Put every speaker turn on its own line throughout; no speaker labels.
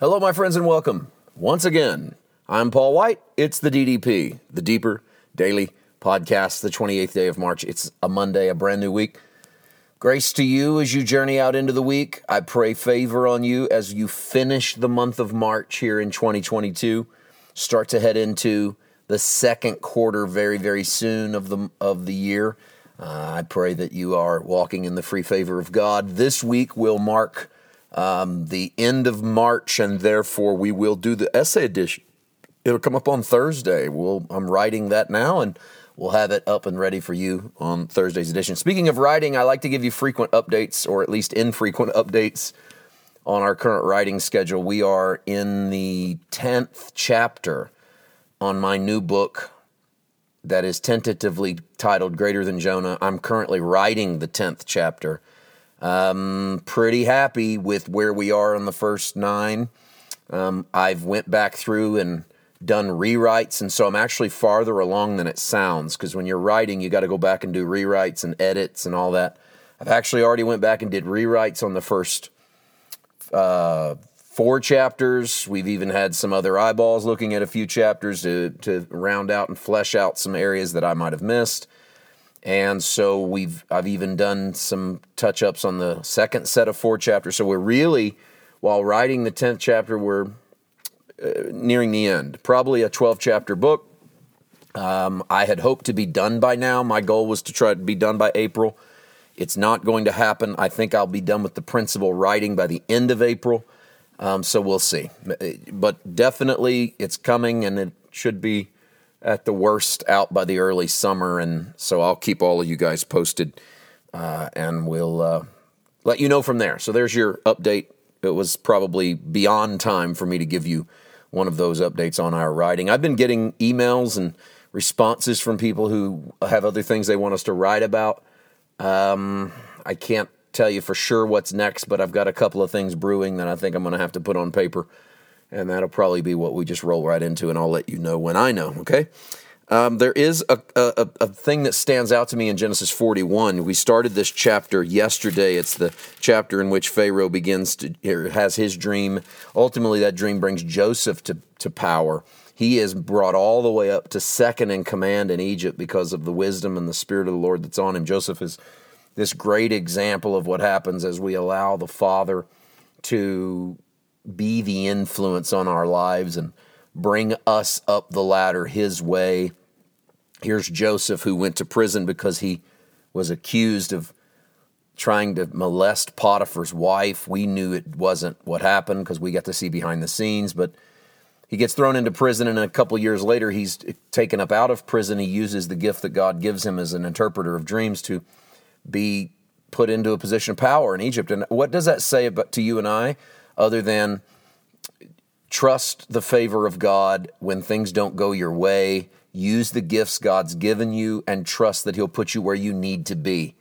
Hello, my friends, and welcome once again. I'm Paul White. It's the DDP, the Deeper Daily Podcast, the 28th day of March. It's a Monday, a brand new week. Grace to you as you journey out into the week. I pray favor on you as you finish the month of March here in 2022. Start to head into the second quarter very, very soon of the of the year. Uh, I pray that you are walking in the free favor of God. This week will mark um, the end of March, and therefore we will do the essay edition. It'll come up on Thursday. We'll, I'm writing that now, and we'll have it up and ready for you on Thursday's edition. Speaking of writing, I like to give you frequent updates, or at least infrequent updates, on our current writing schedule. We are in the 10th chapter on my new book that is tentatively titled Greater Than Jonah. I'm currently writing the 10th chapter. Um, pretty happy with where we are on the first nine. Um, I've went back through and done rewrites, and so I'm actually farther along than it sounds. Because when you're writing, you got to go back and do rewrites and edits and all that. I've actually already went back and did rewrites on the first uh, four chapters. We've even had some other eyeballs looking at a few chapters to to round out and flesh out some areas that I might have missed. And so we've I've even done some touch ups on the second set of four chapters. So we're really, while writing the tenth chapter, we're uh, nearing the end. Probably a twelve chapter book. Um, I had hoped to be done by now. My goal was to try to be done by April. It's not going to happen. I think I'll be done with the principal writing by the end of April. Um, so we'll see. But definitely it's coming and it should be at the worst out by the early summer, and so I'll keep all of you guys posted, uh, and we'll uh, let you know from there. So there's your update. It was probably beyond time for me to give you one of those updates on our writing. I've been getting emails and responses from people who have other things they want us to write about. Um, I can't tell you for sure what's next, but I've got a couple of things brewing that I think I'm going to have to put on paper and that'll probably be what we just roll right into, and I'll let you know when I know. Okay. Um, there is a, a, a thing that stands out to me in Genesis 41. We started this chapter yesterday. It's the chapter in which Pharaoh begins to has his dream. Ultimately, that dream brings Joseph to, to power. He is brought all the way up to second in command in Egypt because of the wisdom and the spirit of the Lord that's on him. Joseph is this great example of what happens as we allow the Father to be the influence on our lives and bring us up the ladder his way. Here's Joseph, who went to prison because he was accused of trying to molest Potiphar's wife. We knew it wasn't what happened because we got to see behind the scenes, but he gets thrown into prison, and a couple years later, he's taken up out of prison. He uses the gift that God gives him as an interpreter of dreams to be put into a position of power in Egypt. And what does that say about to you and I? Other than trust the favor of God when things don't go your way. Use the gifts God's given you and trust that He'll put you where you need to be.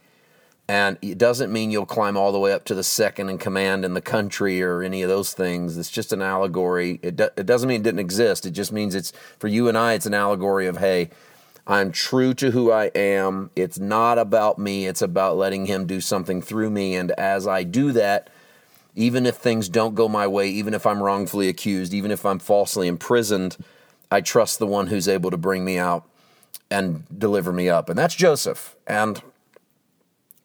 And it doesn't mean you'll climb all the way up to the second in command in the country or any of those things. It's just an allegory. It, do, it doesn't mean it didn't exist. It just means it's, for you and I, it's an allegory of, hey, I'm true to who I am. It's not about me, it's about letting Him do something through me. And as I do that, even if things don't go my way, even if I'm wrongfully accused, even if I'm falsely imprisoned, I trust the one who's able to bring me out and deliver me up. And that's Joseph. And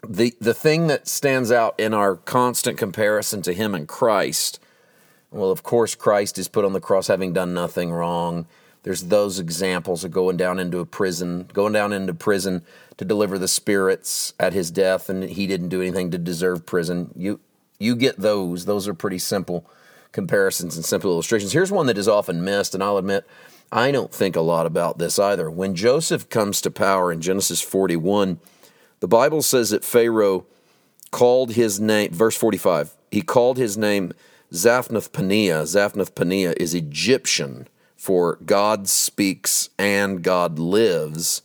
the the thing that stands out in our constant comparison to him and Christ, well, of course, Christ is put on the cross having done nothing wrong. There's those examples of going down into a prison, going down into prison to deliver the spirits at his death, and he didn't do anything to deserve prison. You you get those. Those are pretty simple comparisons and simple illustrations. Here's one that is often missed, and I'll admit I don't think a lot about this either. When Joseph comes to power in Genesis 41, the Bible says that Pharaoh called his name, verse 45, he called his name Zaphnath Paneah. Zaphnath Paneah is Egyptian for God speaks and God lives.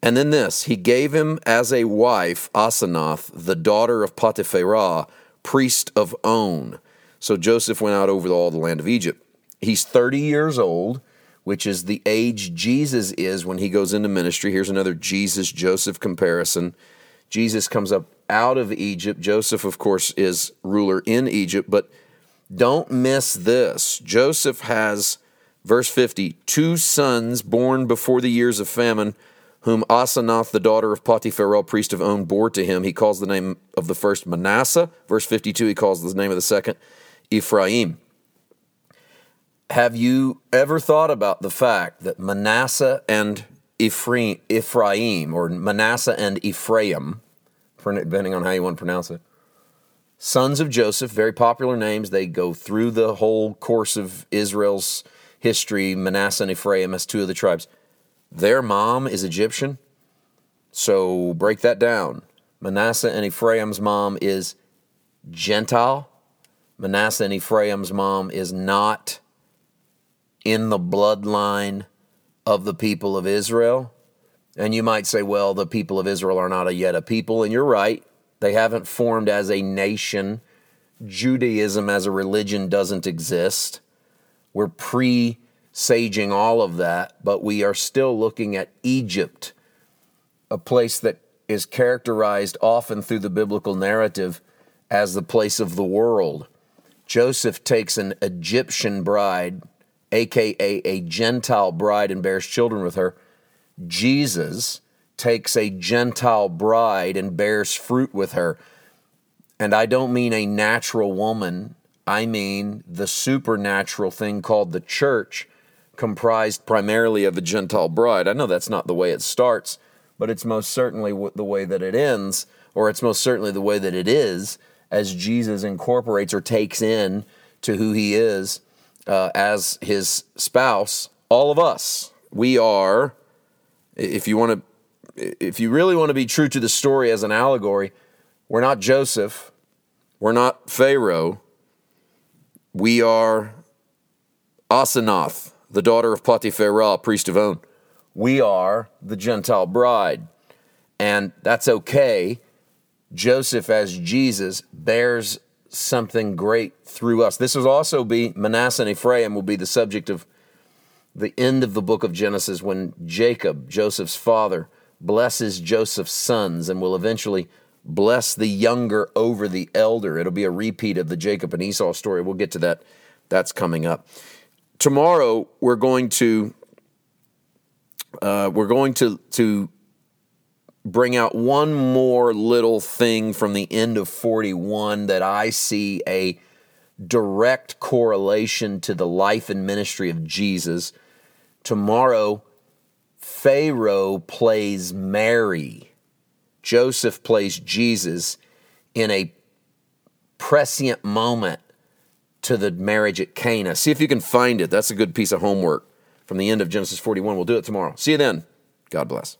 And then this, he gave him as a wife Asenath, the daughter of Potipharah, priest of On. So Joseph went out over all the land of Egypt. He's 30 years old, which is the age Jesus is when he goes into ministry. Here's another Jesus Joseph comparison. Jesus comes up out of Egypt. Joseph, of course, is ruler in Egypt, but Don't miss this. Joseph has, verse 50, two sons born before the years of famine, whom Asenath, the daughter of Potipharah, priest of On, bore to him. He calls the name of the first Manasseh. Verse 52, he calls the name of the second Ephraim. Have you ever thought about the fact that Manasseh and Ephraim, Ephraim or Manasseh and Ephraim, depending on how you want to pronounce it, sons of Joseph, very popular names. They go through the whole course of Israel's history, Manasseh and Ephraim as two of the tribes. Their mom is Egyptian. So break that down. Manasseh and Ephraim's mom is Gentile. Manasseh and Ephraim's mom is not in the bloodline of the people of Israel. And you might say, well, the people of Israel are not a yet a people. And you're right. They haven't formed as a nation. Judaism as a religion doesn't exist. We're pre saging all of that, but we are still looking at Egypt, a place that is characterized often through the biblical narrative as the place of the world. Joseph takes an Egyptian bride aka a Gentile bride, and bears children with her. Jesus takes a Gentile bride and bears fruit with her. And I don't mean a natural woman, I mean the supernatural thing called the church, comprised primarily of a Gentile bride. I know that's not the way it starts, but it's most certainly the way that it ends, or it's most certainly the way that it is as Jesus incorporates or takes in to who he is uh, as his spouse, all of us, we are, if you want to, if you really want to be true to the story as an allegory, we're not Joseph, we're not Pharaoh, we are Asenath, the daughter of Potipharah, priest of On. We are the Gentile bride. And that's okay. Joseph, as Jesus, bears something great through us. This will also be Manasseh and Ephraim will be the subject of the end of the book of Genesis when Jacob, Joseph's father, blesses Joseph's sons and will eventually bless the younger over the elder. It'll be a repeat of the Jacob and Esau story. We'll get to that. That's coming up. Tomorrow we're going to uh, we're going to to bring out one more little thing from the end of 41 that I see a direct correlation to the life and ministry of Jesus. Tomorrow, Pharaoh plays Mary, Joseph plays Jesus in a prescient moment to the marriage at Cana. See if you can find it. That's a good piece of homework from the end of Genesis 41. We'll do it tomorrow. See you then. God bless.